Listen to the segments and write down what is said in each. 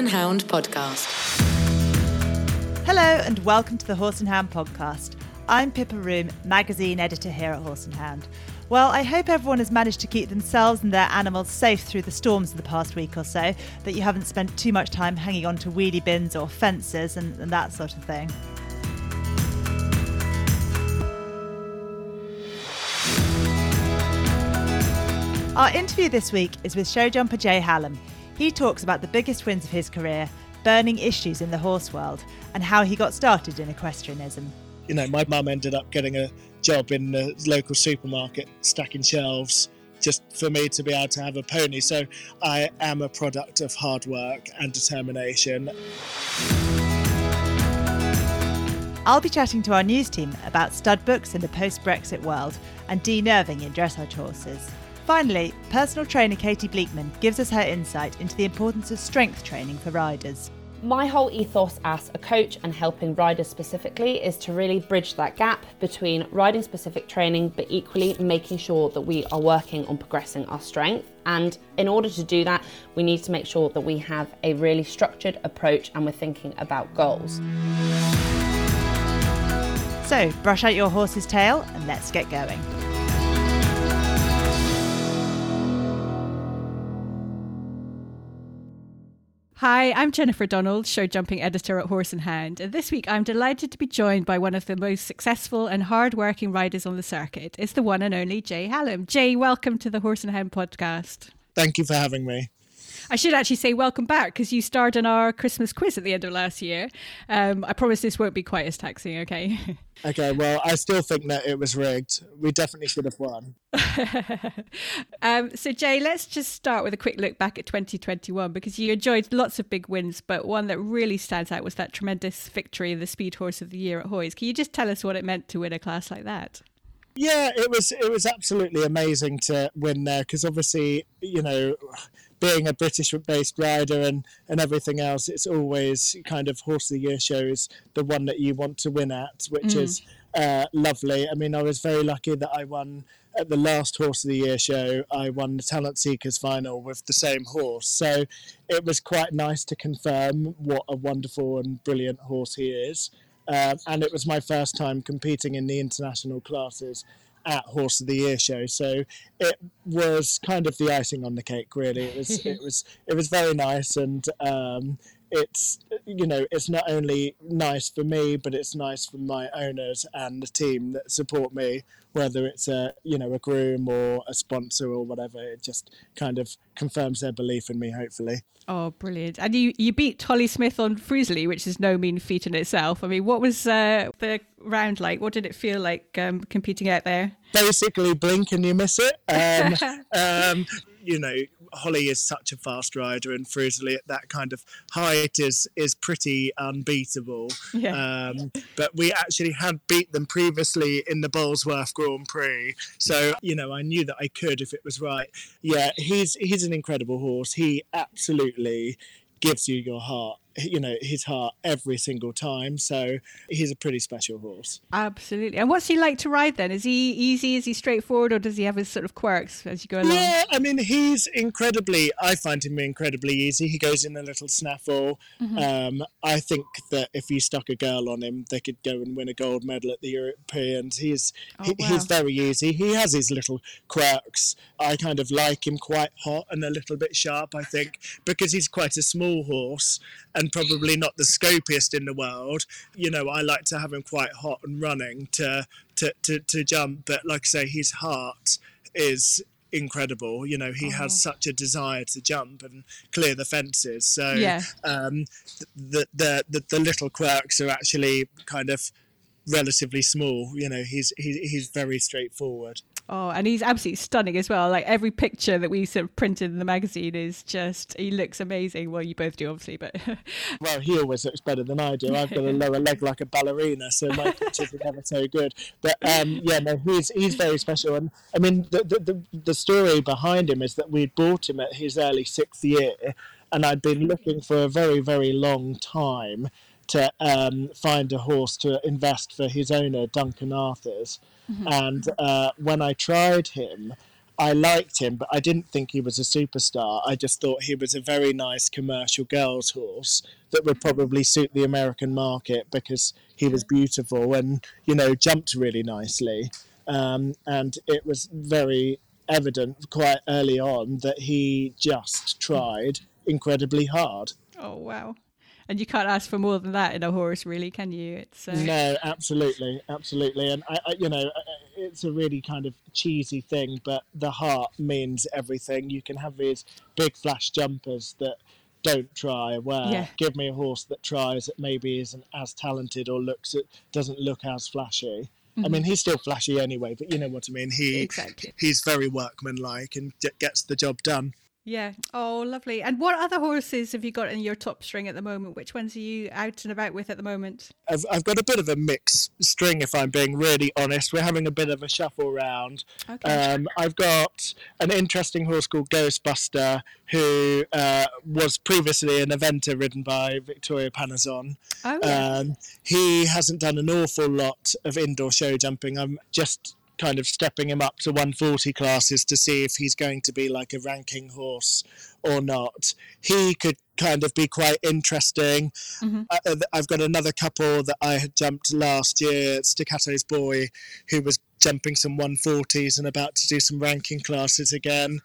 and Hound podcast. Hello, and welcome to the Horse and Hound podcast. I'm Pippa Roome, magazine editor here at Horse and Hound. Well, I hope everyone has managed to keep themselves and their animals safe through the storms of the past week or so, that you haven't spent too much time hanging on to wheelie bins or fences and, and that sort of thing. Our interview this week is with show jumper Jay Halim. He talks about the biggest wins of his career, burning issues in the horse world, and how he got started in equestrianism. You know, my mum ended up getting a job in the local supermarket stacking shelves just for me to be able to have a pony. So I am a product of hard work and determination. I'll be chatting to our news team about stud books in the post Brexit world and denerving in dressage horses. Finally, personal trainer Katie Bleekman gives us her insight into the importance of strength training for riders. My whole ethos as a coach and helping riders specifically is to really bridge that gap between riding specific training but equally making sure that we are working on progressing our strength. And in order to do that, we need to make sure that we have a really structured approach and we're thinking about goals. So, brush out your horse's tail and let's get going. Hi, I'm Jennifer Donald, show jumping editor at Horse and Hound, and this week I'm delighted to be joined by one of the most successful and hard-working riders on the circuit. It's the one and only Jay Halim. Jay, welcome to the Horse and Hound podcast. Thank you for having me. I should actually say welcome back because you starred in our Christmas quiz at the end of last year. Um, I promise this won't be quite as taxing, okay? Okay, well, I still think that it was rigged. We definitely should have won. um, so, Jay, let's just start with a quick look back at 2021 because you enjoyed lots of big wins, but one that really stands out was that tremendous victory in the Speed Horse of the Year at Hoys. Can you just tell us what it meant to win a class like that? Yeah, it was it was absolutely amazing to win there because obviously, you know, being a British based rider and, and everything else, it's always kind of horse of the year shows the one that you want to win at, which mm. is uh, lovely. I mean, I was very lucky that I won at the last horse of the year show. I won the Talent Seekers final with the same horse, so it was quite nice to confirm what a wonderful and brilliant horse he is. Uh, and it was my first time competing in the international classes at Horse of the Year show. So it was kind of the icing on the cake. Really, it was it was it was very nice, and um, it's you know it's not only nice for me, but it's nice for my owners and the team that support me. Whether it's a you know a groom or a sponsor or whatever, it just kind of confirms their belief in me. Hopefully. Oh, brilliant! And you you beat Holly Smith on Frizzly, which is no mean feat in itself. I mean, what was uh, the round like? What did it feel like um, competing out there? Basically, blink and you miss it. Um, um, you know, Holly is such a fast rider, and Frizzly at that kind of height is is pretty unbeatable. Yeah. Um, but we actually had beat them previously in the Bolesworth Grand Prix, so you know I knew that I could if it was right. Yeah, he's he's an incredible horse. He absolutely gives you your heart you know his heart every single time. So he's a pretty special horse. Absolutely. And what's he like to ride then? Is he easy? Is he straightforward? Or does he have his sort of quirks as you go along? Yeah i mean he's incredibly i find him incredibly easy. He goes in a little snaffle. Mm-hmm. um, i think that if you stuck a girl on him they could go and win a gold medal at the europeans. He's oh, he, wow. he's very easy. He has his little quirks. I kind of like him quite hot and a little bit sharp i think because he's quite a small horse and probably not the scopiest in the world. You know, I like to have him quite hot and running to to, to, to jump, but like I say, his heart is incredible. You know, he oh. has such a desire to jump and clear the fences. So yeah. um, the, the, the the little quirks are actually kind of relatively small. You know, he's he, he's very straightforward. Oh, and he's absolutely stunning as well. Like every picture that we sort of printed in the magazine is just, he looks amazing. Well, you both do, obviously, but. well, he always looks better than I do. I've got a lower leg like a ballerina, so my pictures are never so good. But um, yeah, no, he's he's very special. And I mean, the, the, the, the story behind him is that we'd bought him at his early sixth year, and I'd been looking for a very, very long time to um, find a horse to invest for his owner, Duncan Arthurs. Mm-hmm. And uh, when I tried him, I liked him, but I didn't think he was a superstar. I just thought he was a very nice commercial girls' horse that would probably suit the American market because he was beautiful and you know jumped really nicely. Um, and it was very evident quite early on that he just tried incredibly hard. Oh wow! And you can't ask for more than that in a horse, really, can you? It's uh... no, absolutely, absolutely. And I, I, you know, it's a really kind of cheesy thing, but the heart means everything. You can have these big flash jumpers that don't try where yeah. give me a horse that tries that maybe isn't as talented or looks it doesn't look as flashy mm-hmm. i mean he's still flashy anyway but you know what i mean he exactly. he's very workmanlike and gets the job done yeah. Oh, lovely. And what other horses have you got in your top string at the moment? Which ones are you out and about with at the moment? I've, I've got a bit of a mixed string, if I'm being really honest. We're having a bit of a shuffle round. Okay. Um, I've got an interesting horse called Ghostbuster, who uh, was previously an eventer ridden by Victoria Panizzon. Oh, yeah. Um, he hasn't done an awful lot of indoor show jumping. I'm just kind of stepping him up to 140 classes to see if he's going to be like a ranking horse or not. He could kind of be quite interesting. Mm-hmm. I, uh, I've got another couple that I had jumped last year, Staccato's boy, who was jumping some 140s and about to do some ranking classes again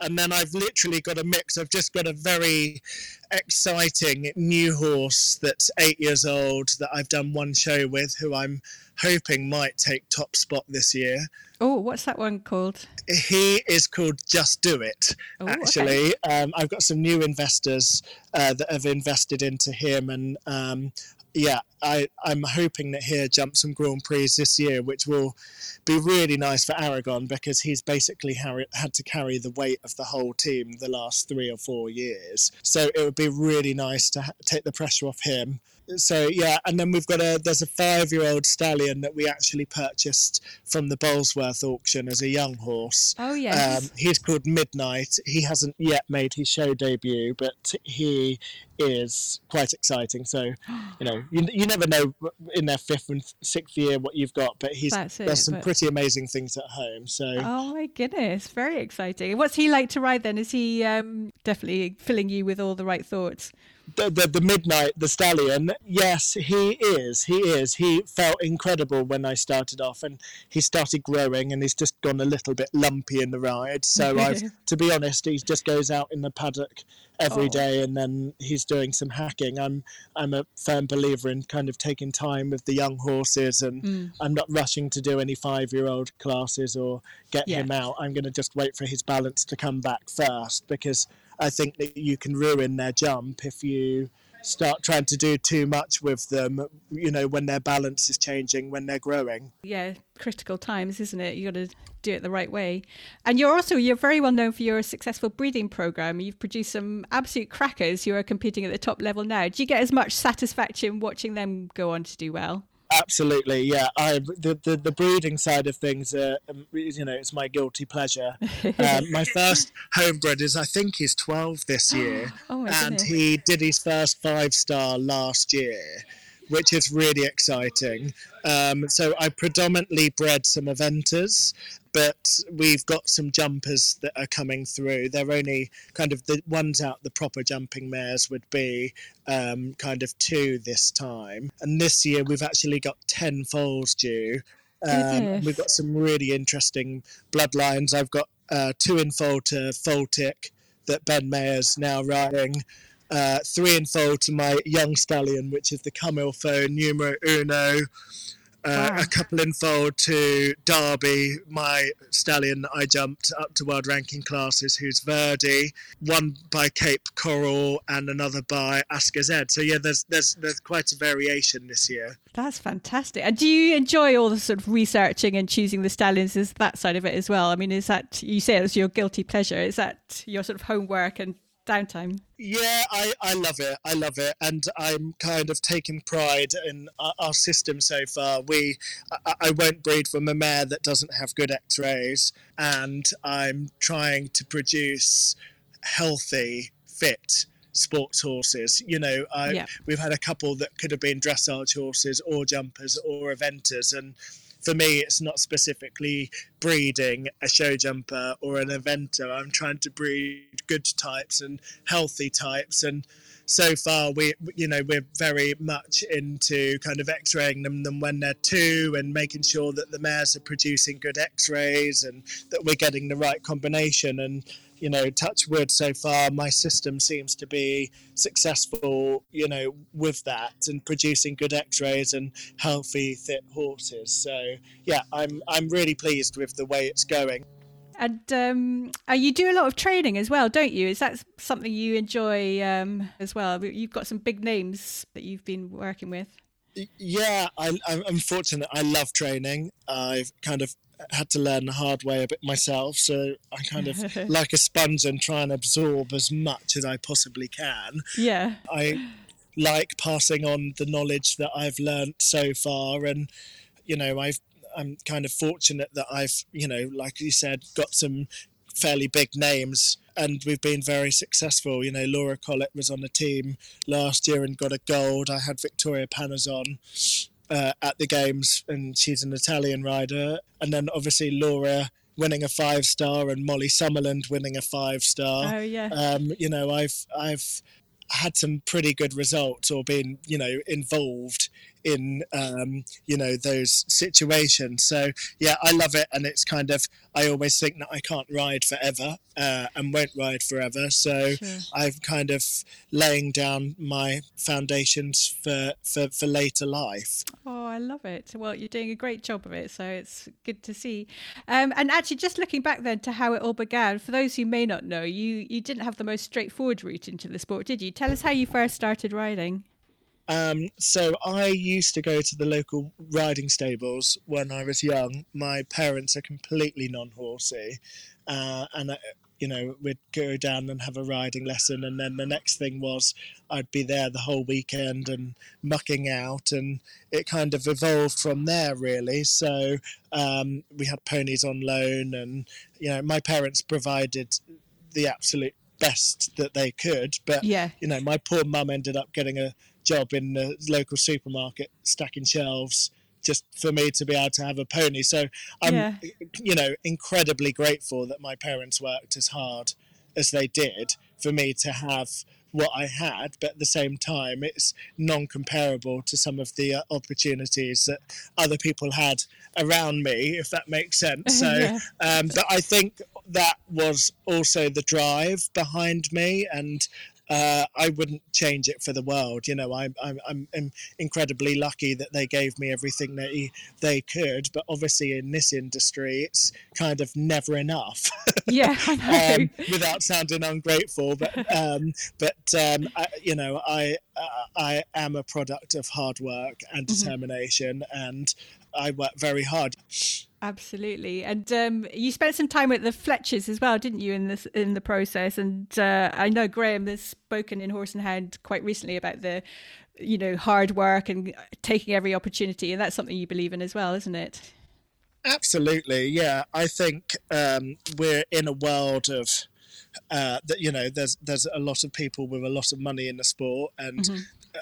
and then I've literally got a mix. I've just got a very exciting new horse that's eight years old that I've done one show with, who I'm hoping might take top spot this year. Oh, what's that one called? He is called Just Do It. Oh, actually, okay. um, I've got some new investors uh, that have invested into him, and um, yeah, I, I'm hoping that here jumps some Grand Prix this year, which will be really nice for Aragon because he's basically had to carry the weight of the whole team the last three or four years. So it would be really nice to ha- take the pressure off him so yeah, and then we've got a there's a five year old stallion that we actually purchased from the Bolesworth auction as a young horse. Oh yes. Um, he's called Midnight. He hasn't yet made his show debut, but he is quite exciting. So you know, you, you never know in their fifth and sixth year what you've got, but he's there's some but... pretty amazing things at home. So oh my goodness, very exciting. What's he like to ride then? Is he um, definitely filling you with all the right thoughts? The, the, the midnight the stallion yes he is he is he felt incredible when i started off and he started growing and he's just gone a little bit lumpy in the ride so i've to be honest he just goes out in the paddock every oh. day, and then he's doing some hacking i'm i'm a firm believer in kind of taking time with the young horses and mm. i'm not rushing to do any five year old classes or get yeah. him out i'm going to just wait for his balance to come back first because I think that you can ruin their jump if you start trying to do too much with them you know when their balance is changing when they're growing. Yeah critical times isn't it? You've got to do it the right way. And you're also you're very well known for your successful breeding program. You've produced some absolute crackers. Who are competing at the top level now. Do you get as much satisfaction watching them go on to do well Absolutely, yeah. I the, the, the breeding side of things, uh, um, you know, it's my guilty pleasure. Um, my first homebred is, I think, he's twelve this year, oh and goodness. he did his first five star last year which is really exciting. Um, so I predominantly bred some eventers, but we've got some jumpers that are coming through. They're only kind of the ones out the proper jumping mares would be um, kind of two this time. And this year we've actually got 10 foals due. Um, we've got some really interesting bloodlines. I've got uh, two in foal to Faltic that Ben Maher's now riding uh, three in foal to my young stallion, which is the Camilfo Numero Uno. Uh, wow. A couple in fold to Derby, my stallion that I jumped up to world ranking classes, who's Verdi. One by Cape Coral and another by Asker Z. So yeah, there's there's there's quite a variation this year. That's fantastic. And do you enjoy all the sort of researching and choosing the stallions? Is that side of it as well? I mean, is that you say it's your guilty pleasure? Is that your sort of homework and downtime. Yeah, I, I love it. I love it, and I'm kind of taking pride in our, our system so far. We, I, I, won't breed from a mare that doesn't have good X-rays, and I'm trying to produce healthy, fit sports horses. You know, I, yeah. we've had a couple that could have been dressage horses or jumpers or eventers, and for me, it's not specifically breeding a show jumper or an eventer. I'm trying to breed good types and healthy types and so far we you know we're very much into kind of x-raying them, them when they're two and making sure that the mares are producing good x-rays and that we're getting the right combination and you know touch wood so far my system seems to be successful you know with that and producing good x-rays and healthy fit horses so yeah i'm i'm really pleased with the way it's going and um, uh, you do a lot of training as well, don't you? Is that something you enjoy um, as well? You've got some big names that you've been working with. Yeah, I, I'm fortunate. I love training. I've kind of had to learn the hard way a bit myself, so I kind of like a sponge and try and absorb as much as I possibly can. Yeah, I like passing on the knowledge that I've learned so far, and you know, I've I'm kind of fortunate that I've, you know, like you said, got some fairly big names and we've been very successful. You know, Laura Collett was on the team last year and got a gold. I had Victoria Panizzon uh, at the games and she's an Italian rider. And then obviously Laura winning a five star and Mollie Summerland winning a five star. Oh yeah. Um, you know, I've I've had some pretty good results or been, you know, involved in um, you know those situations. So yeah, I love it, and it's kind of I always think that I can't ride forever uh, and won't ride forever. So sure. I'm kind of laying down my foundations for, for for later life. Oh, I love it. Well, you're doing a great job of it, so it's good to see. Um, and actually, just looking back then to how it all began, for those who may not know, you you didn't have the most straightforward route into the sport, did you? Tell us how you first started riding. Um, so I used to go to the local riding stables when I was young. My parents are completely non-horsey, uh, and I, uh, you know we'd go down and have a riding lesson, and then the next thing was I'd be there the whole weekend and mucking out, and it kind of evolved from there really. So um, we had ponies on loan, and you know my parents provided the absolute best that they could, but yeah. you know my poor mum ended up getting a job in the local supermarket stacking shelves just for me to be able to have a pony. So I'm, yeah. you know, incredibly grateful that my parents worked as hard as they did for me to have what I had, but at the same time, it's non comparable to some of the uh, opportunities that other people had around me, if that makes sense. So, yeah. um, but I think that was also the drive behind me and uh, I wouldn't change it for the world. You know, I'm, I'm, I'm incredibly lucky that they gave me everything they they could. But obviously, in this industry, it's kind of never enough. Yeah, um, without sounding ungrateful, but um, but um, I, you know, I I am a product of hard work and mm-hmm. determination, mm-hmm. and I work very hard. Absolutely, and um, you spent some time with the Fletchers as well, didn't you? In this in the process, and uh, I know Graham has spoken in Horse and Hound quite recently about the, you know, hard work and taking every opportunity, and that's something you believe in as well, isn't it? Absolutely, yeah. I think um, we're in a world of uh, that. You know, there's there's a lot of people with a lot of money in the sport, and mm-hmm.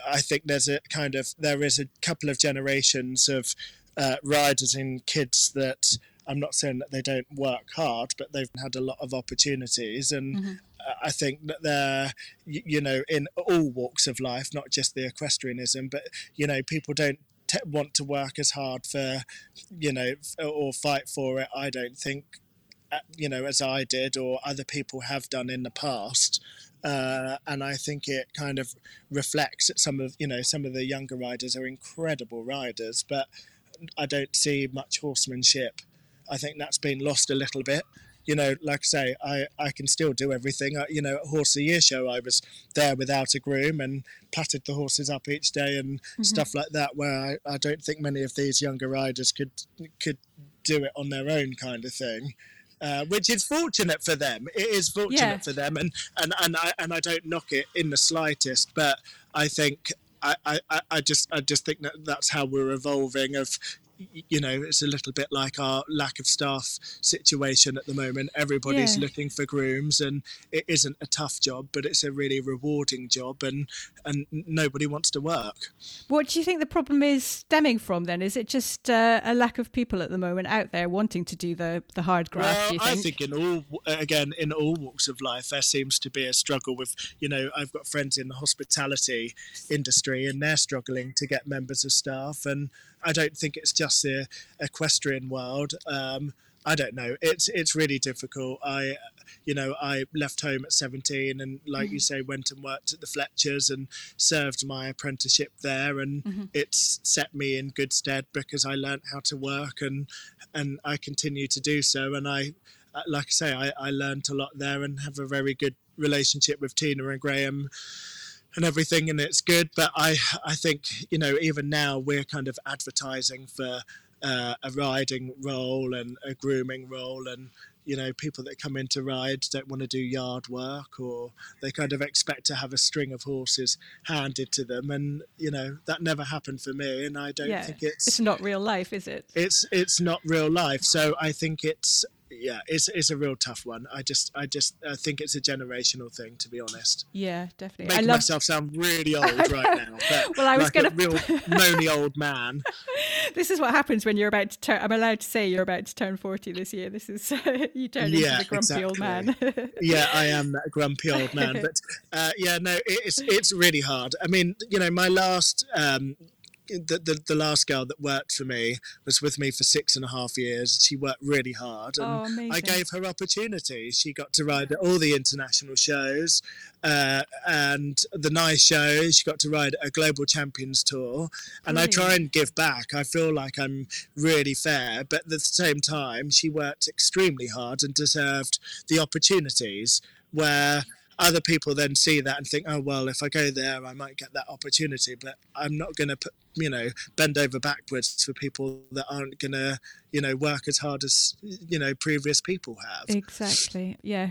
I think there's a kind of there is a couple of generations of uh, riders and kids that I'm not saying that they don't work hard, but they've had a lot of opportunities, and mm-hmm. I think that they're you know in all walks of life, not just the equestrianism, but you know people don't t- want to work as hard for you know or fight for it. I don't think uh, you know as I did or other people have done in the past. Uh, and I think it kind of reflects that some of you know some of the younger riders are incredible riders, but I don't see much horsemanship. I think that's been lost a little bit. You know, like I say, I, I can still do everything. I, you know, at Horse of the Year show, I was there without a groom and patted the horses up each day and mm-hmm. stuff like that. Where I, I don't think many of these younger riders could could do it on their own, kind of thing. Uh, which is fortunate for them. It is fortunate yeah. for them, and and and I and I don't knock it in the slightest. But I think I, I, I just I just think that that's how we're evolving. Of you know, it's a little bit like our lack of staff situation at the moment. Everybody's Yeah. looking for grooms, and it isn't a tough job, but it's a really rewarding job, and and nobody wants to work. What do you think the problem is stemming from then? Is it just uh, a lack of people at the moment out there wanting to do the, the hard graft? Well, you I think? think in all again in all walks of life there seems to be a struggle with you know I've got friends in the hospitality industry and they're struggling to get members of staff and I don't think it's just the equestrian world. Um, I don't know. It's it's really difficult. I, you know, I left home at 17 and, like you say, went and worked at the Fletchers and served my apprenticeship there, and it's set me in good stead because I learnt how to work and and I continue to do so. And I, like I say, I, I learned a lot there and have a very good relationship with Tina and Graham and everything and it's good. But i i think you know even now we're kind of advertising for uh, a riding role and a grooming role and you know people that come into rides don't want to do yard work or they kind of expect to have a string of horses handed to them and you know that never happened for me and i don't yeah, think it's not real life, is it? it's it's not real life. So i think it's yeah it's it's a real tough one i just i just i think it's a generational thing to be honest Yeah, definitely. making I love... myself sound really old right now. well, I was like gonna a real moany old man. this is what happens when you're about to turn. I'm allowed to say you're about to turn 40 this year. This is you turn Yeah, into the grumpy old man. yeah i am that grumpy old man but uh, yeah no it's it's really hard i mean you know my last um the, the, the last girl that worked for me was with me for six and a half years. She worked really hard, and Oh, I gave her opportunities. She got to ride at all the international shows uh, and the nice shows. She got to ride a global champions tour, and I try and give back. I feel like I'm really fair, but at the same time, she worked extremely hard and deserved the opportunities where other people then see that and think, oh well, if I go there, I might get that opportunity. But I'm not going to put, you know, bend over backwards for people that aren't going to, you know, work as hard as you know previous people have. Exactly. Yeah.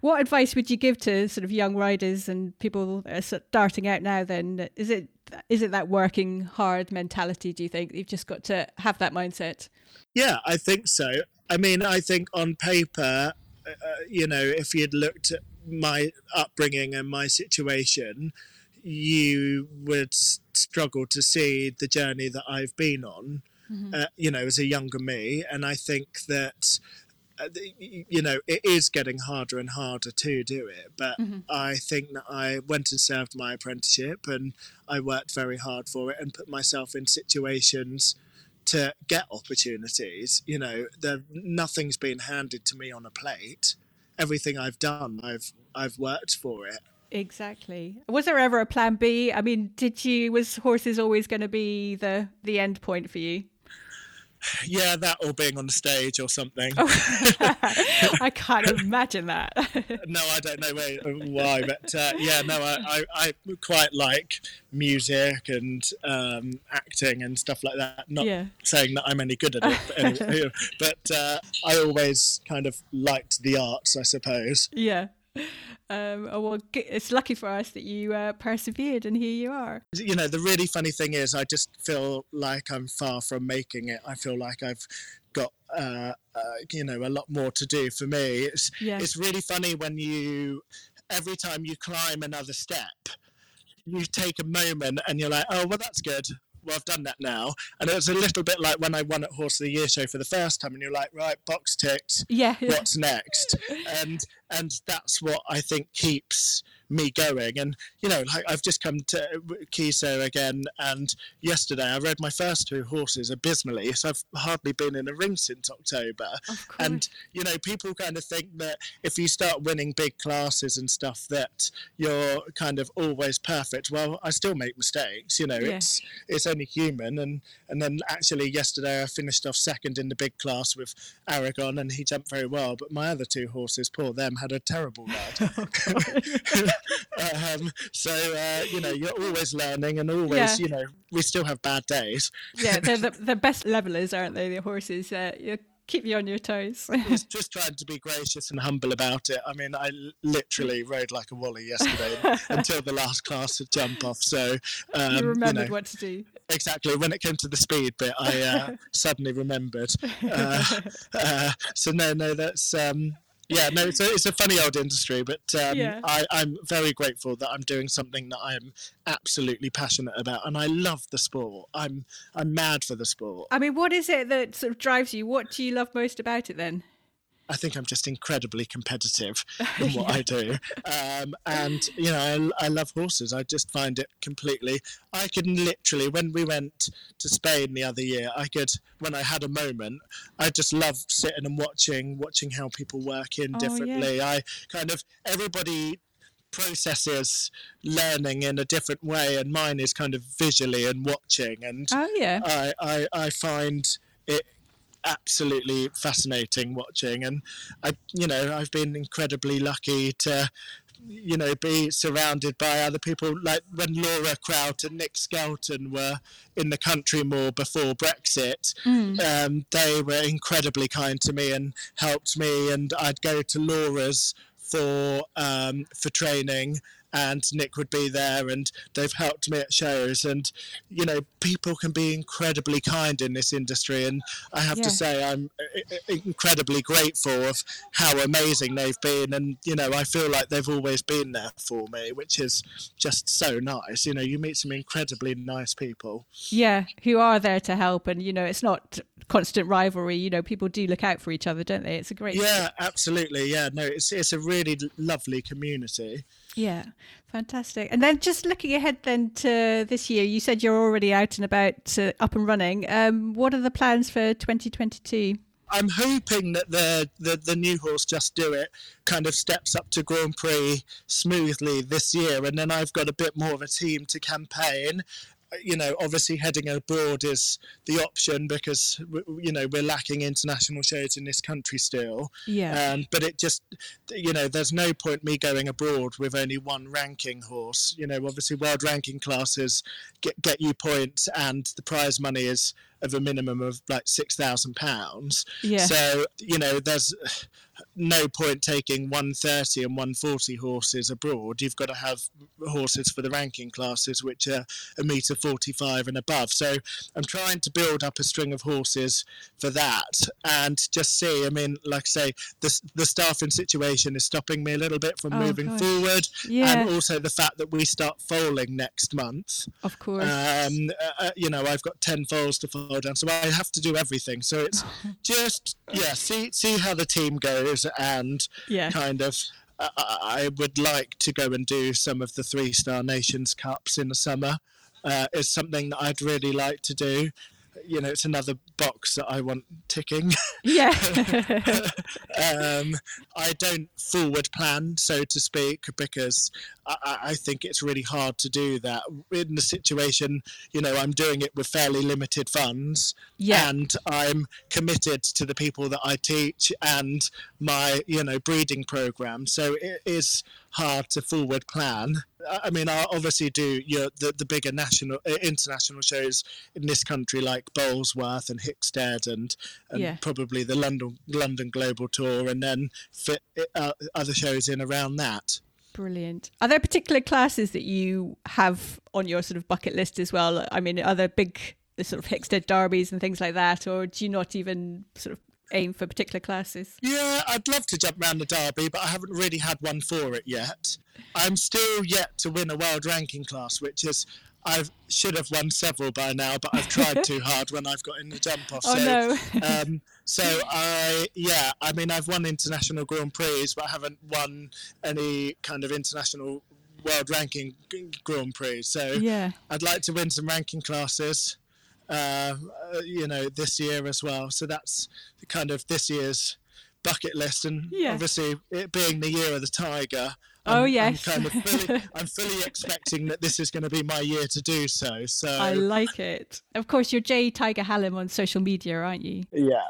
What advice would you give to sort of young riders and people that are sort of starting out now? Then is it is it that working hard mentality? Do you think you've just got to have that mindset? Yeah, I think so. I mean, I think on paper, uh, you know, if you'd looked at my upbringing and my situation, you would struggle to see the journey that I've been on, uh, you know, as a younger me. And I think that, uh, you know, it is getting harder and harder to do it. But I think that I went and served my apprenticeship and I worked very hard for it and put myself in situations to get opportunities. You know, there nothing's been handed to me on a plate. Everything I've done, I've I've worked for it. Exactly. Was there ever a plan B? I mean, did you was horses always going to be the the end point for you? Yeah, that or being on the stage or something. I can't imagine that. no, I don't know why, why but uh, yeah, no, I, I, I quite like music and um, acting and stuff like that. Not Yeah. saying that I'm any good at it, but, anyway, but uh, I always kind of liked the arts, I suppose. yeah. Um, oh, well, it's lucky for us that you uh, persevered, and here you are. you know the really funny thing is i just feel like i'm far from making it i feel like i've got uh, uh, you know a lot more to do for me it's Yeah. it's really funny when you every time you climb another step you take a moment and you're like oh well that's good well i've done that now and it was a little bit like when i won at horse of the year show for the first time and you're like right box ticked Yeah. what's next and and that's what i think keeps me going. And you know like i've just come to Keysoe again and yesterday i rode my first two horses abysmally so i've hardly been in a ring since october. And you know people kind of think that if you start winning big classes and stuff that you're kind of always perfect. Well i still make mistakes you know Yeah. it's it's only human. And and then actually yesterday i finished off second in the big class with aragon and he jumped very well. But my other two horses poor them had a terrible ride um, so uh, you know you're always learning and always Yeah. you know we still have bad days yeah, they're the, the best levelers, aren't they? The horses. Uh, keep you on your toes. He's just trying to be gracious and humble about it. I mean, I literally rode like a wally yesterday until the last class to jump off. So um, you remembered you know, what to do. Exactly. When it came to the speed bit, I uh, suddenly remembered. Uh, uh, so no, no, that's um, yeah, no, it's a, it's a funny old industry, but um, yeah. I, I'm very grateful that I'm doing something that I'm absolutely passionate about, and I love the sport. I'm I'm mad for the sport. I mean, what is it that sort of drives you? What do you love most about it then? I think I'm just incredibly competitive in what I do. Um, and, you know, I, I, love horses. I just find it completely. I could literally, when we went to Spain the other year, I could, when I had a moment, I just love sitting and watching, watching how people work in oh, differently. Yeah. I kind of, everybody processes learning in a different way and mine is kind of visually and watching and oh, yeah. I, I, I find it absolutely fascinating watching. And I, you know, I've been incredibly lucky to you know, be surrounded by other people. Like when Laura Kraut and Nick Skelton were in the country more before Brexit, mm. um, they were incredibly kind to me and helped me. And I'd go to Laura's for um, for training, and Nick would be there, and they've helped me at shows. And you know, people can be incredibly kind in this industry, and I have yeah. to say, I'm uh, uh, incredibly grateful of how amazing they've been. And you know, I feel like they've always been there for me, which is just so nice. You know, you meet some incredibly nice people. Yeah, who are there to help, and you know, it's not constant rivalry. You know, people do look out for each other, don't they? It's a great. Yeah, absolutely. Yeah, no, it's it's a really lovely community. Yeah, fantastic. And then just looking ahead then to this year, you said you're already out and about, uh, up and running. Um, what are the plans for 2022? I'm hoping that the, the, the new horse Just Do It kind of steps up to Grand Prix smoothly this year, and then I've got a bit more of a team to campaign you know, obviously heading abroad is the option because you know we're lacking international shows in this country still. Yeah. Um, but it just, you know, there's no point me going abroad with only one ranking horse. You know, obviously world ranking classes get get you points, and the prize money is of a minimum of like six thousand pounds. Yeah. So you know, there's no point taking 130 and 140 horses abroad. You've got to have horses for the ranking classes, which are a metre 45 and above. So I'm trying to build up a string of horses for that and just see. I mean, like I say, the, the staffing situation is stopping me a little bit from oh, moving gosh. forward. Yeah. And also the fact that we start foaling next month. Of course. Um, uh, uh you know, I've got 10 foals to foal So I have to do everything. So it's just, yeah, see, see how the team goes and yeah. kind of uh, I would like to go and do some of the three star nations cups in the summer. Uh, is something that I'd really like to do you know, it's another box that I want ticking. Yeah. um, I don't forward plan, so to speak, because I, I, think it's really hard to do that in the situation. You know, I'm doing it with fairly limited funds, yeah. and I'm committed to the people that I teach and my, you know, breeding program. So it is hard to forward plan. I mean, I obviously do you know, the the bigger national, international shows in this country like Bolesworth and Hickstead and, and yeah. probably the London London Global Tour, and then fit uh, other shows in around that. Brilliant. Are there particular classes that you have on your sort of bucket list as well? I mean, are there big the sort of Hickstead derbies and things like that, or do you not even sort of aim for particular classes? Yeah, I'd love to jump around the derby, but I haven't really had one for it yet. I'm still yet to win a world ranking class, which is I should have won several by now, but I've tried too hard when I've got in the jump off. Oh, so, no. um, so I, yeah, I mean, I've won international Grand Prix, but I haven't won any kind of international world ranking Grand Prix. So yeah. I'd like to win some ranking classes, uh, you know, this year as well. So that's kind of this year's bucket list, and yeah. obviously it being the year of the tiger. I'm, oh yes, I'm, kind of fully, I'm fully expecting that this is going to be my year to do so. So I like it. Of course, you're Jay Tiger Halim on social media, aren't you? Yeah.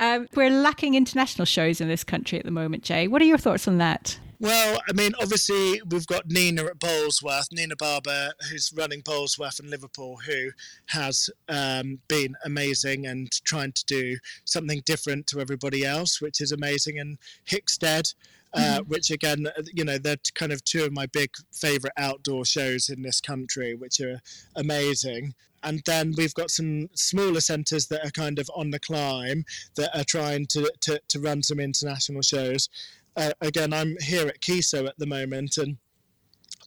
Um, we're lacking international shows in this country at the moment, Jay. What are your thoughts on that? Well, I mean, obviously we've got Nina at Bolesworth, Nina Barbour, who's running Bolesworth and Liverpool, who has um, been amazing and trying to do something different to everybody else, which is amazing. And Hickstead, uh, mm-hmm. which again, you know, they're kind of two of my big favourite outdoor shows in this country, which are amazing. And then we've got some smaller centres that are kind of on the climb that are trying to, to, to run some international shows uh, again, I'm here at Keysoe at the moment, and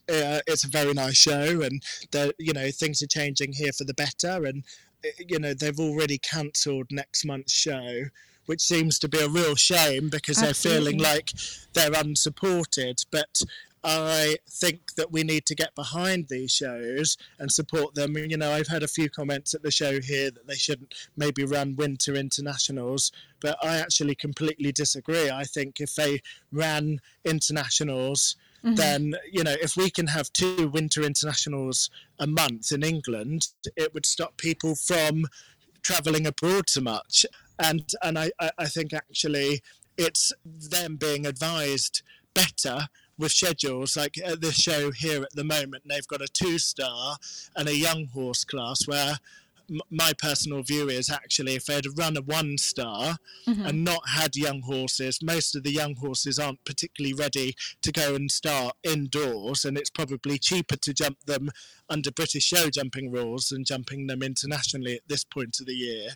uh, it's a very nice show, and you know things are changing here for the better, and uh, you know they've already cancelled next month's show, which seems to be a real shame because Absolutely. they're feeling like they're unsupported. But I think that we need to get behind these shows and support them. You know, I've had a few comments at the show here that they shouldn't maybe run winter internationals, but I actually completely disagree. I think if they ran internationals, Mm-hmm. then you know if we can have two winter internationals a month in England, it would stop people from travelling abroad so much. And and I, I think actually it's them being advised better with schedules like at this show here at the moment they've got a two star and a young horse class where my personal view is actually if they'd run a one star mm-hmm. and not had young horses, most of the young horses aren't particularly ready to go and start indoors, and it's probably cheaper to jump them under British show jumping rules than jumping them internationally at this point of the year.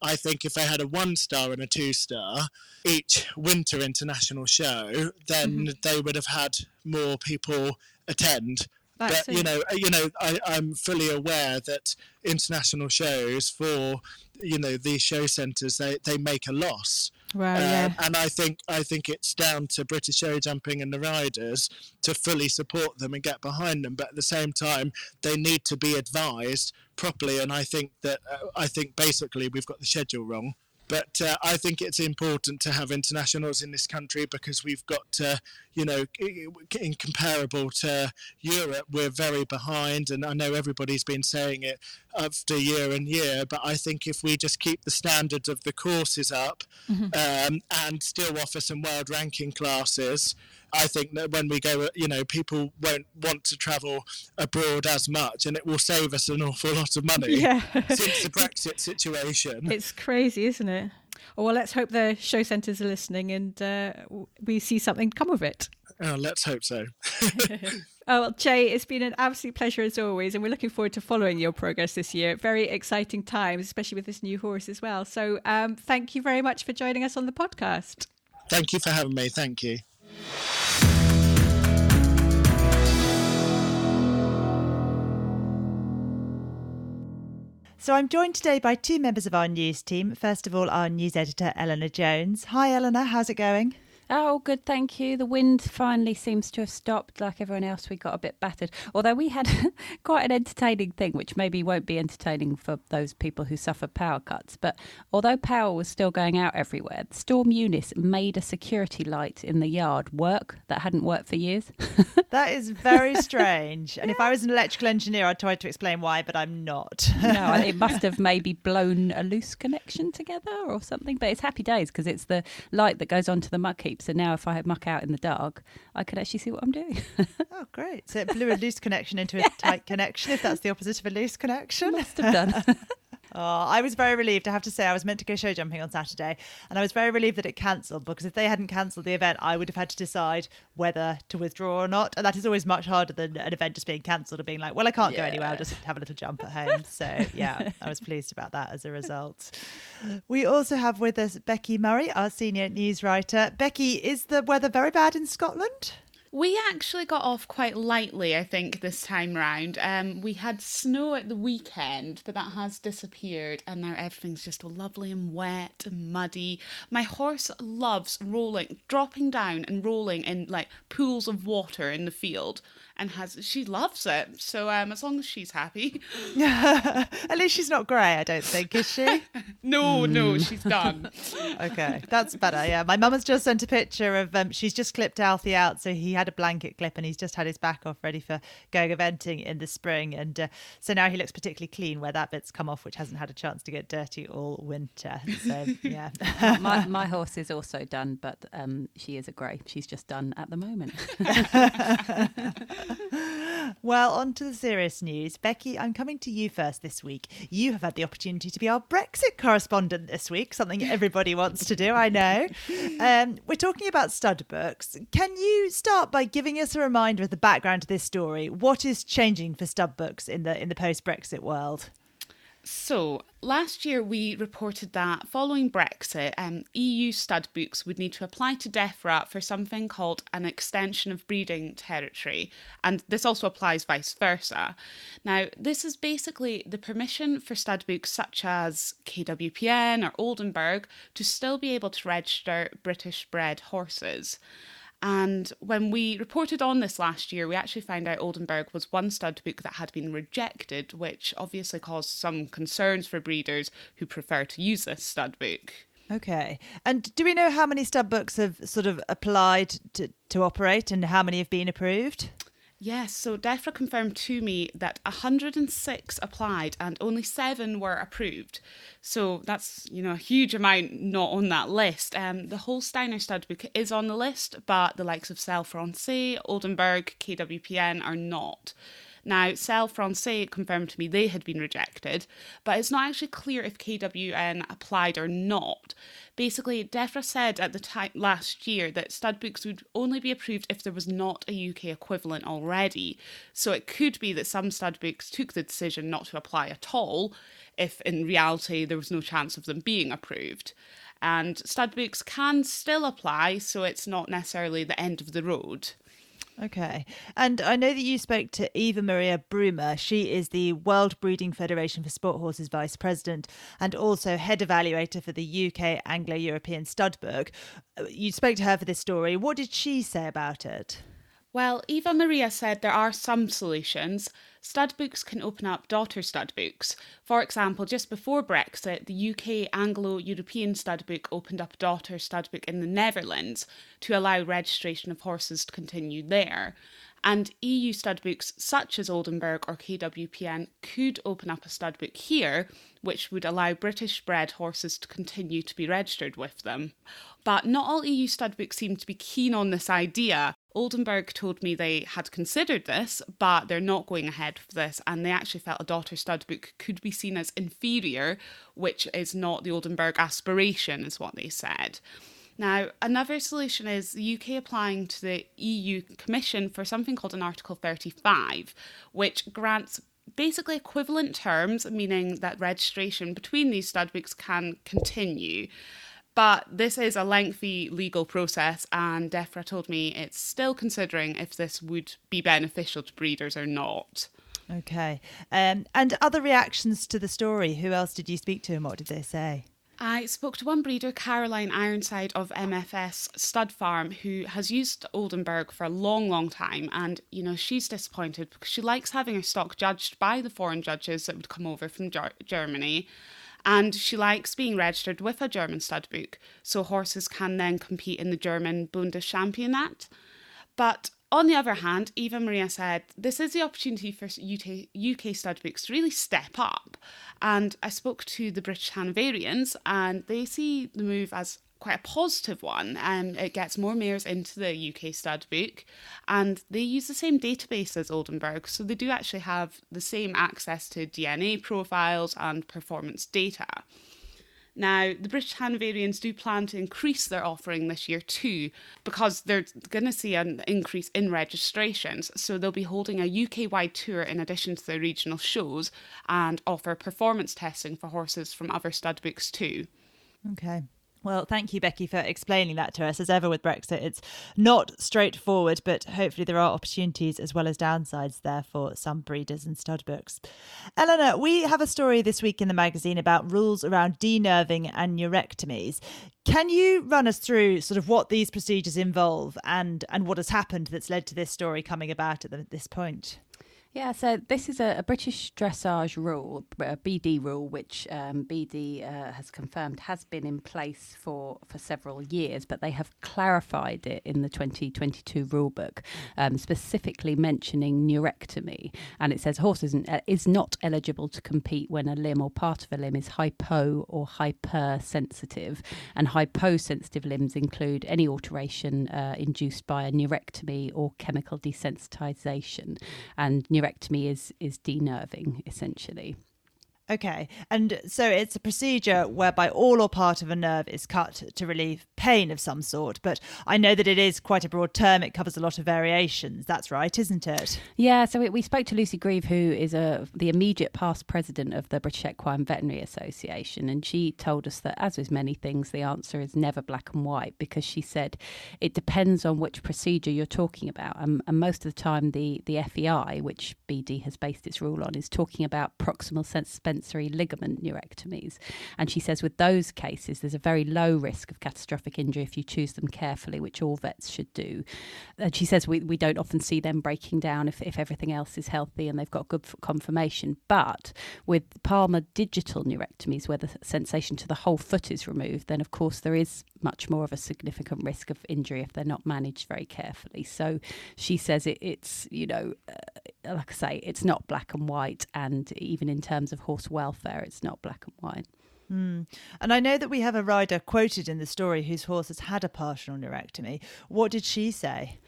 I think if they had a one star and a two star each winter international show, then mm-hmm. they would have had more people attend. That's but you know, you know, I, I'm fully aware that international shows for you know these show centres they, they make a loss. Right, uh, yeah. And I think I think it's down to British show jumping and the riders to fully support them and get behind them. But at the same time, they need to be advised properly. And I think that uh, I think basically we've got the schedule wrong. But uh, I think it's important to have internationals in this country because we've got, uh, you know, in comparable to Europe, we're very behind. And I know everybody's been saying it after year and year, but I think if we just keep the standards of the courses up mm-hmm. um, and still offer some world ranking classes, I think that when we go, you know, people won't want to travel abroad as much, and it will save us an awful lot of money yeah. since the Brexit situation. It's crazy, isn't it? Oh, well, let's hope the show centres are listening and uh, we see something come of it. Oh, let's hope so. oh, well, Jay, it's been an absolute pleasure as always, and we're looking forward to following your progress this year. Very exciting times, especially with this new horse as well. So, um, thank you very much for joining us on the podcast. Thank you for having me. Thank you. So I'm joined today by two members of our news team. First of all, our news editor, Eleanor Jones. Hi, Eleanor. How's it going? Oh, good, thank you. The wind finally seems to have stopped. Like everyone else, we got a bit battered. Although we had quite an entertaining thing, which maybe won't be entertaining for those people who suffer power cuts. But although power was still going out everywhere, Storm Eunice made a security light in the yard work that hadn't worked for years. that is very strange. And if I was an electrical engineer, I'd try to explain why, but I'm not. no, it must have maybe blown a loose connection together or something. But it's happy days because it's the light that goes onto the muck heap so now if I had muck out in the dark, I can actually see what I'm doing. oh, great. So it blew a loose connection into a yeah. tight connection, if that's the opposite of a loose connection. Must have done. Oh, I was very relieved. I have to say, I was meant to go show jumping on Saturday, and I was very relieved that it cancelled because if they hadn't cancelled the event, I would have had to decide whether to withdraw or not. And that is always much harder than an event just being cancelled and being like, well, I can't yeah. go anywhere. I'll just have a little jump at home. So, yeah, I was pleased about that as a result. We also have with us Becky Murray, our senior news writer. Becky, is the weather very bad in Scotland? We actually got off quite lightly, I think, this time round. Um, we had snow at the weekend, but that has disappeared, and now everything's just lovely and wet and muddy. My horse loves rolling, dropping down and rolling in like pools of water in the field. And has she loves it. So um, as long as she's happy. At least she's not grey, I don't think, is she? no, no, she's done. okay, that's better. Yeah, my mum has just sent a picture of um, she's just clipped Alfie out, so he had a blanket clip and he's just had his back off, ready for going eventing in the spring, and uh, so now he looks particularly clean where that bit's come off, which hasn't had a chance to get dirty all winter. So yeah, my, my horse is also done, but um, she is a grey. She's just done at the moment. Well, on to the serious news. Becky, I'm coming to you first this week. You have had the opportunity to be our Brexit correspondent this week, something everybody wants to do, I know. Um, we're talking about stud books. Can you start by giving us a reminder of the background to this story? What is changing for stud books in the in the post Brexit world? So, last year we reported that following Brexit, um, EU stud books would need to apply to DEFRA for something called an extension of breeding territory, and this also applies vice versa. Now, this is basically the permission for stud books such as KWPN or Oldenburg to still be able to register British bred horses. And when we reported on this last year, we actually found out Oldenburg was one stud book that had been rejected, which obviously caused some concerns for breeders who prefer to use this stud book. Okay. And do we know how many stud books have sort of applied to, to operate and how many have been approved? Yes, so DEFRA confirmed to me that 106 applied and only seven were approved. So that's, you know, a huge amount not on that list. Um, the Holsteiner Studbook is on the list, but the likes of Selle Francais, Oldenburg, KWPN are not. Now, Selle Francais confirmed to me they had been rejected, but it's not actually clear if KWN applied or not. Basically, DEFRA said at the time last year that stud books would only be approved if there was not a UK equivalent already. So it could be that some stud books took the decision not to apply at all, if in reality there was no chance of them being approved. And stud books can still apply, so it's not necessarily the end of the road. Okay. And I know that you spoke to Eva Maria Broomer. She is the World Breeding Federation for Sport Horses Vice President and also head evaluator for the UK Anglo European Stud Book. Uh, you spoke to her for this story. What did she say about it? Well, Eva Maria said there are some solutions. Stud books can open up daughter stud books. For example, just before Brexit, the UK Anglo European stud book opened up a daughter stud book in the Netherlands to allow registration of horses to continue there. And EU stud books such as Oldenburg or KWPN could open up a stud book here, which would allow British bred horses to continue to be registered with them. But not all EU stud books seem to be keen on this idea. Oldenburg told me they had considered this, but they're not going ahead with this, and they actually felt a daughter stud book could be seen as inferior, which is not the Oldenburg aspiration, is what they said. Now, another solution is the UK applying to the EU Commission for something called an Article 35, which grants basically equivalent terms, meaning that registration between these stud books can continue. But this is a lengthy legal process, and DEFRA told me it's still considering if this would be beneficial to breeders or not. Okay. Um, and other reactions to the story? Who else did you speak to, and what did they say? I spoke to one breeder, Caroline Ironside of MFS Stud Farm, who has used Oldenburg for a long, long time. And, you know, she's disappointed because she likes having her stock judged by the foreign judges that would come over from Germany and she likes being registered with a German stud book, so horses can then compete in the German Bundeschampionate. But on the other hand, Eva Maria said this is the opportunity for UK, UK stud books to really step up. And I spoke to the British Hanoverians, and they see the move as quite a positive one and it gets more mares into the UK stud book and they use the same database as Oldenburg so they do actually have the same access to DNA profiles and performance data. Now, the British Hanoverians do plan to increase their offering this year too, because they're going to see an increase in registrations. So they'll be holding a UK wide tour in addition to their regional shows and offer performance testing for horses from other stud books too. Okay. Well, thank you, Becky, for explaining that to us. As ever with Brexit, it's not straightforward, but hopefully there are opportunities as well as downsides there for some breeders and stud books. Eleanor, we have a story this week in the magazine about rules around denerving and neurectomies. Can you run us through sort of what these procedures involve and, and what has happened that's led to this story coming about at the, this point? Yeah, so this is a, a British dressage rule, a BD rule, which um, BD uh, has confirmed has been in place for, for several years, but they have clarified it in the 2022 rulebook, um, specifically mentioning neurectomy. And it says horses uh, is not eligible to compete when a limb or part of a limb is hypo or hypersensitive. And hyposensitive limbs include any alteration uh, induced by a neurectomy or chemical desensitization. And neurectomy is is denerving essentially. Okay. And so it's a procedure whereby all or part of a nerve is cut to relieve pain of some sort. But I know that it is quite a broad term. It covers a lot of variations. That's right, isn't it? Yeah. So we, we spoke to Lucy Grieve, who is a, the immediate past president of the British Equine Veterinary Association. And she told us that, as with many things, the answer is never black and white because she said it depends on which procedure you're talking about. And, and most of the time, the, the FEI, which BD has based its rule on, is talking about proximal suspension sensory ligament neurectomies. And she says with those cases, there's a very low risk of catastrophic injury if you choose them carefully, which all vets should do. And she says we, we don't often see them breaking down if, if everything else is healthy and they've got good conformation. But with palmar digital neurectomies, where the sensation to the whole foot is removed, then of course there is much more of a significant risk of injury if they're not managed very carefully. So she says it, it's, you know, uh, like I say, it's not black and white. And even in terms of horse welfare, it's not black and white. Mm. And I know that we have a rider quoted in the story whose horse has had a partial neurectomy. What did she say?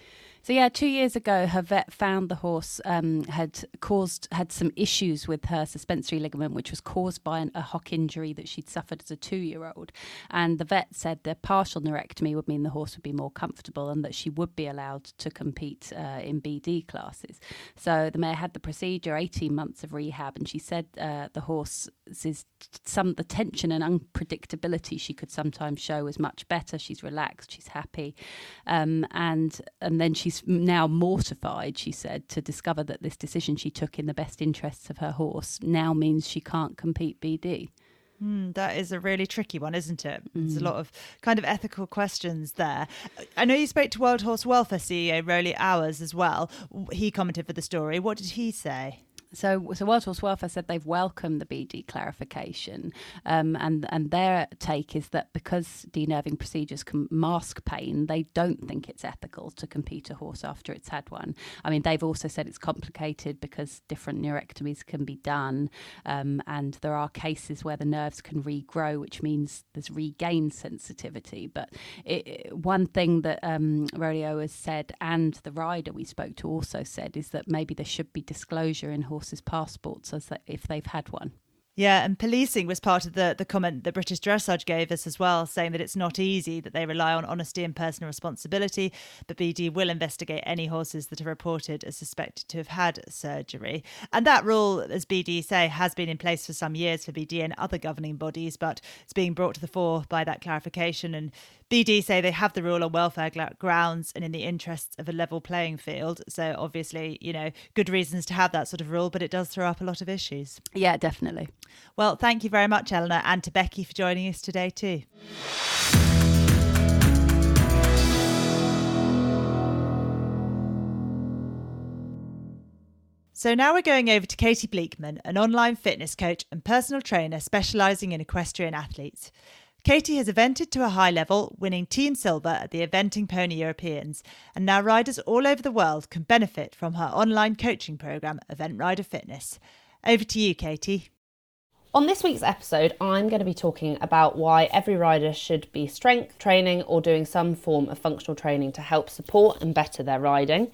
So yeah, two years ago, her vet found the horse um, had caused had some issues with her suspensory ligament, which was caused by an, a hock injury that she'd suffered as a two-year-old. And the vet said the partial neurectomy would mean the horse would be more comfortable and that she would be allowed to compete uh, in BD classes. So the mare had the procedure, 18 months of rehab, and she said uh, the horse's some the tension and unpredictability she could sometimes show was much better. She's relaxed, she's happy, um, and and then she she's now mortified, she said, to discover that this decision she took in the best interests of her horse now means she can't compete BD. Mm, that is a really tricky one, isn't it? Mm. There's a hmm. lot of kind of ethical questions there. I know you spoke to World Horse Welfare CEO Roly Owers as well. He commented for the story. What did he say? So, so World Horse Welfare said they've welcomed the BD clarification, um, and and their take is that because denerving procedures can mask pain, they don't think it's ethical to compete a horse after it's had one. I mean, they've also said it's complicated because different neurectomies can be done, um, and there are cases where the nerves can regrow, which means there's regained sensitivity. But it, one thing that um, Roly has said, and the rider we spoke to also said, is that maybe there should be disclosure in horse horses' passports as if they've had one. Yeah, and policing was part of the, the comment that British Dressage gave us as well, saying that it's not easy, that they rely on honesty and personal responsibility. But BD will investigate any horses that are reported as suspected to have had surgery. And that rule, as BD say, has been in place for some years for BD and other governing bodies, but it's being brought to the fore by that clarification. And BD say they have the rule on welfare grounds and in the interests of a level playing field. So obviously, you know, good reasons to have that sort of rule, but it does throw up a lot of issues. Yeah, definitely. Well, thank you very much, Eleanor, and to Becky for joining us today too. So now we're going over to Katie Bleekman, an online fitness coach and personal trainer specialising in equestrian athletes. Katie has evented to a high level, winning Team Silver at the Eventing Pony Europeans, and now riders all over the world can benefit from her online coaching programme, Event Rider Fitness. Over to you, Katie. On this week's episode, I'm going to be talking about why every rider should be strength training or doing some form of functional training to help support and better their riding.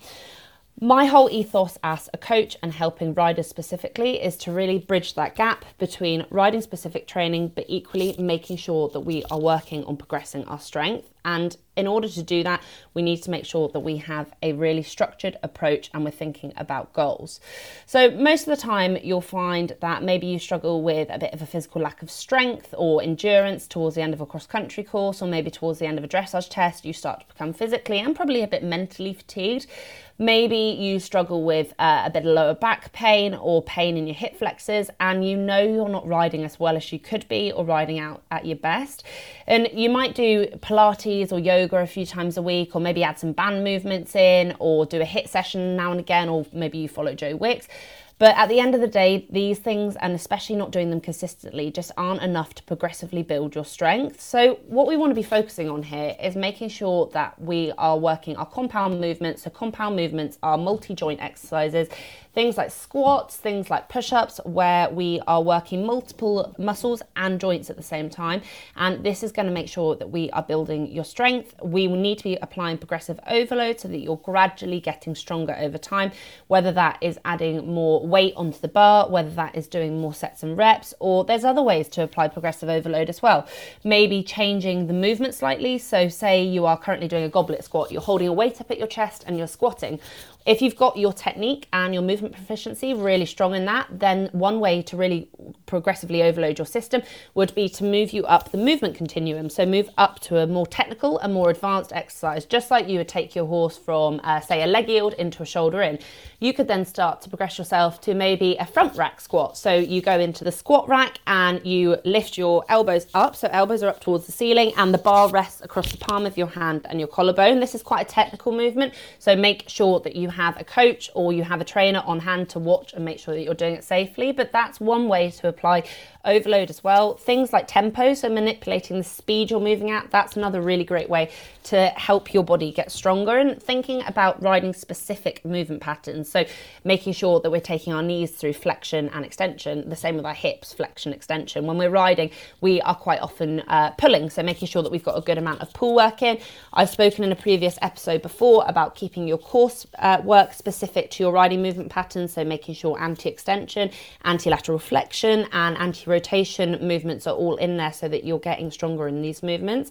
My whole ethos as a coach and helping riders specifically is to really bridge that gap between riding specific training, but equally making sure that we are working on progressing our strength And in order to do that, we need to make sure that we have a really structured approach and we're thinking about goals. So, most of the time, you'll find that maybe you struggle with a bit of a physical lack of strength or endurance towards the end of a cross country course, or maybe towards the end of a dressage test, you start to become physically and probably a bit mentally fatigued. Maybe you struggle with uh, a bit of lower back pain or pain in your hip flexors, and you know you're not riding as well as you could be or riding out at your best. And you might do Pilates or yoga a few times a week, or maybe add some band movements in, or do a HIIT session now and again, or maybe you follow Joe Wicks. But at the end of the day, these things, and especially not doing them consistently, just aren't enough to progressively build your strength. So, what we want to be focusing on here is making sure that we are working our compound movements. So, compound movements are multi joint exercises things like squats, things like push ups, where we are working multiple muscles and joints at the same time. And this is going to make sure that we are building your strength. We will need to be applying progressive overload so that you're gradually getting stronger over time, whether that is adding more weight onto the bar, whether that is doing more sets and reps, or there's other ways to apply progressive overload as well. Maybe changing the movement slightly. So, say you are currently doing a goblet squat, you're holding a weight up at your chest and you're squatting. If you've got your technique and your movement proficiency really strong in that, then one way to really progressively overload your system would be to move you up the movement continuum. So move up to a more technical and more advanced exercise, just like you would take your horse from, uh, say, a leg yield into a shoulder in. You could then start to progress yourself to maybe a front rack squat. So you go into the squat rack and you lift your elbows up. So elbows are up towards the ceiling and the bar rests across the palm of your hand and your collarbone. This is quite a technical movement. So make sure that you have a coach or you have a trainer on hand to watch and make sure that you're doing it safely. But that's one way to apply overload as well. Things like tempo, so manipulating the speed you're moving at, that's another really great way to help your body get stronger and thinking about riding specific movement patterns. So making sure that we're taking our knees through flexion and extension, the same with our hips, flexion, extension. When we're riding, we are quite often uh, pulling, so making sure that we've got a good amount of pull work in. I've spoken in a previous episode before about keeping your course uh, work specific to your riding movement patterns, so making sure anti extension, anti lateral flexion, and anti rotation movements are all in there so that you're getting stronger in these movements.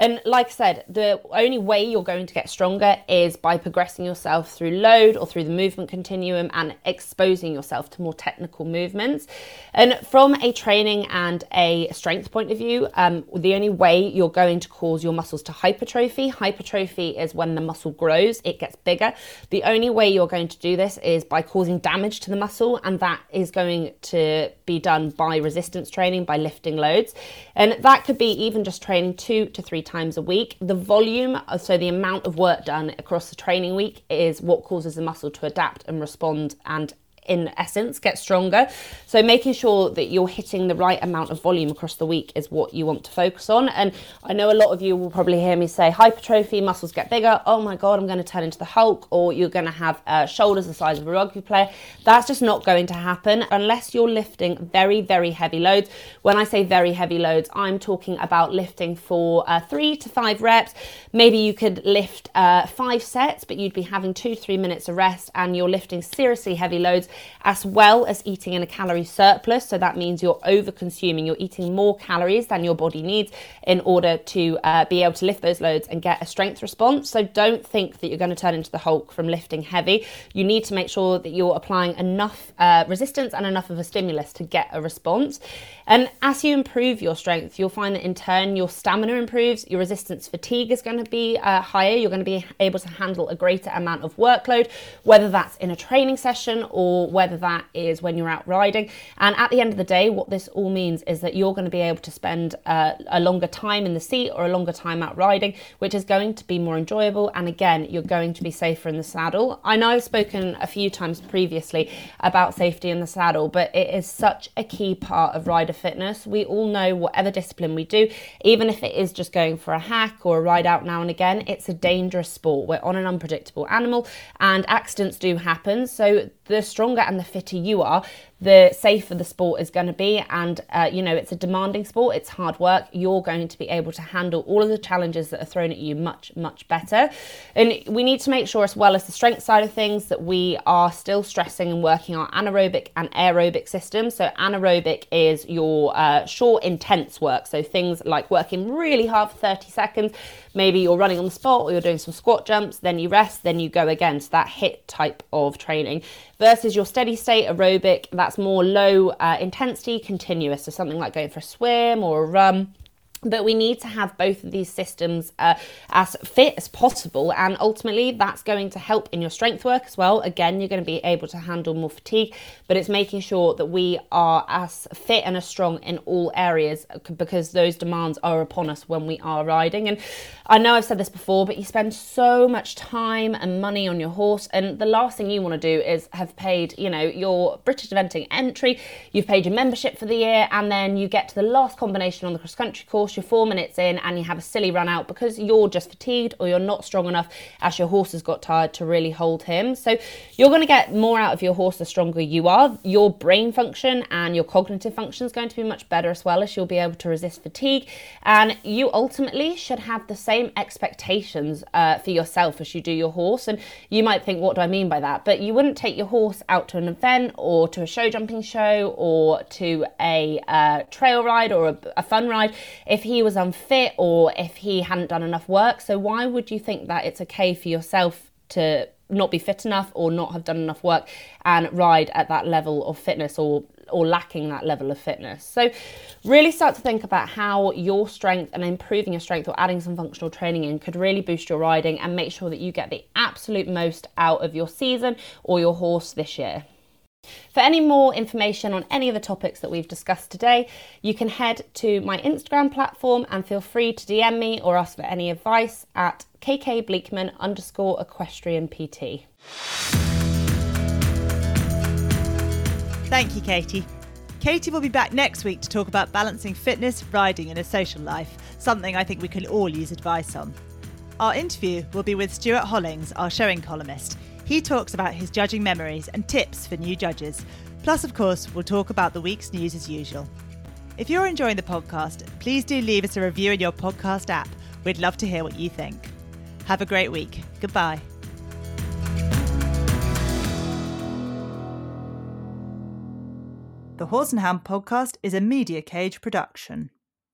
And like I said, the only way you're going to get stronger is by progressing yourself through load or through the movement continuum and exposing yourself to more technical movements. And from a training and a strength point of view, um, the only way you're going to cause your muscles to hypertrophy, hypertrophy is when the muscle grows, it gets bigger. The only way you're going to do this is by causing damage to the muscle, and that is going to be done by resistance training, by lifting loads. And that could be even just training two to three times a week. The volume, uh, so the amount of work done across the training week, is what causes the muscle to adapt and respond and in essence get stronger. So making sure that you're hitting the right amount of volume across the week is what you want to focus on. And I know a lot of you will probably hear me say hypertrophy, muscles get bigger. Oh my God, I'm going to turn into the Hulk, or you're going to have uh, shoulders the size of a rugby player. That's just not going to happen unless you're lifting very, very heavy loads. When I say very heavy loads, I'm talking about lifting for uh, three to five reps. Maybe you could lift uh, five sets, but you'd be having two, three minutes of rest, and you're lifting seriously heavy loads as well as eating in a calorie surplus. So that means you're over consuming, you're eating more calories than your body needs in order to uh, be able to lift those loads and get a strength response. So don't think that you're going to turn into the Hulk from lifting heavy. You need to make sure that you're applying enough uh, resistance and enough of a stimulus to get a response. And as you improve your strength, you'll find that in turn your stamina improves, your resistance fatigue is going to be uh, higher, you're going to be able to handle a greater amount of workload, whether that's in a training session or whether that is when you're out riding. And at the end of the day, what this all means is that you're going to be able to spend uh, a longer time in the seat or a longer time out riding, which is going to be more enjoyable. And again, you're going to be safer in the saddle. I know I've spoken a few times previously about safety in the saddle, but it is such a key part of rider fitness. We all know whatever discipline we do, even if it is just going for a hack or a ride out now and again, it's a dangerous sport. We're on an unpredictable animal and accidents do happen. So the stronger and the fitter you are, the safer the sport is going to be. And, uh, you know, it's a demanding sport, it's hard work. You're going to be able to handle all of the challenges that are thrown at you much, much better. And we need to make sure, as well as the strength side of things, that we are still stressing and working our anaerobic and aerobic systems. So, anaerobic is your uh, short, intense work. So, things like working really hard for 30 seconds, maybe you're running on the spot or you're doing some squat jumps, then you rest, then you go again. So, that HIIT type of training versus your steady state aerobic, that's more low uh, intensity, continuous. So something like going for a swim or a run but we need to have both of these systems uh, as fit as possible. And ultimately that's going to help in your strength work as well. Again you're going to be able to handle more fatigue but it's making sure that we are as fit and as strong in all areas because those demands are upon us when we are riding. And i know i've said this before but you spend so much time and money on your horse and the last thing you want to do is have paid you know your british eventing entry. You've paid your membership for the year and then you get to the last combination on the cross country course course, you're four minutes in and you have a silly run out because you're just fatigued or you're not strong enough as your horse has got tired to really hold him. So you're going to get more out of your horse the stronger you are. Your brain function and your cognitive function is going to be much better as well as you'll be able to resist fatigue. And you ultimately should have the same expectations uh, for yourself as you do your horse. And you might think, what do I mean by that? But you wouldn't take your horse out to an event or to a show jumping show or to a uh, trail ride or a, a fun ride if if he was unfit or if he hadn't done enough work. So, why would you think that it's okay for yourself to not be fit enough or not have done enough work and ride at that level of fitness or or lacking that level of fitness. So really start to think about how your strength and improving your strength or adding some functional training in could really boost your riding and make sure that you get the absolute most out of your season or your horse this year. For any more information on any of the topics that we've discussed today, you can head to my Instagram platform and feel free to DM me or ask for any advice at kkbleekman underscore equestrian PT. Thank you, Katie. Katie will be back next week to talk about balancing fitness, riding, and a social life, something I think we can all use advice on. Our interview will be with Stuart Hollings, our showing columnist. He talks about his judging memories and tips for new judges. Plus, of course, we'll talk about the week's news as usual. If you're enjoying the podcast, please do leave us a review in your podcast app. We'd love to hear what you think. Have a great week. Goodbye. The Horse and Hound podcast is a Media Cage production.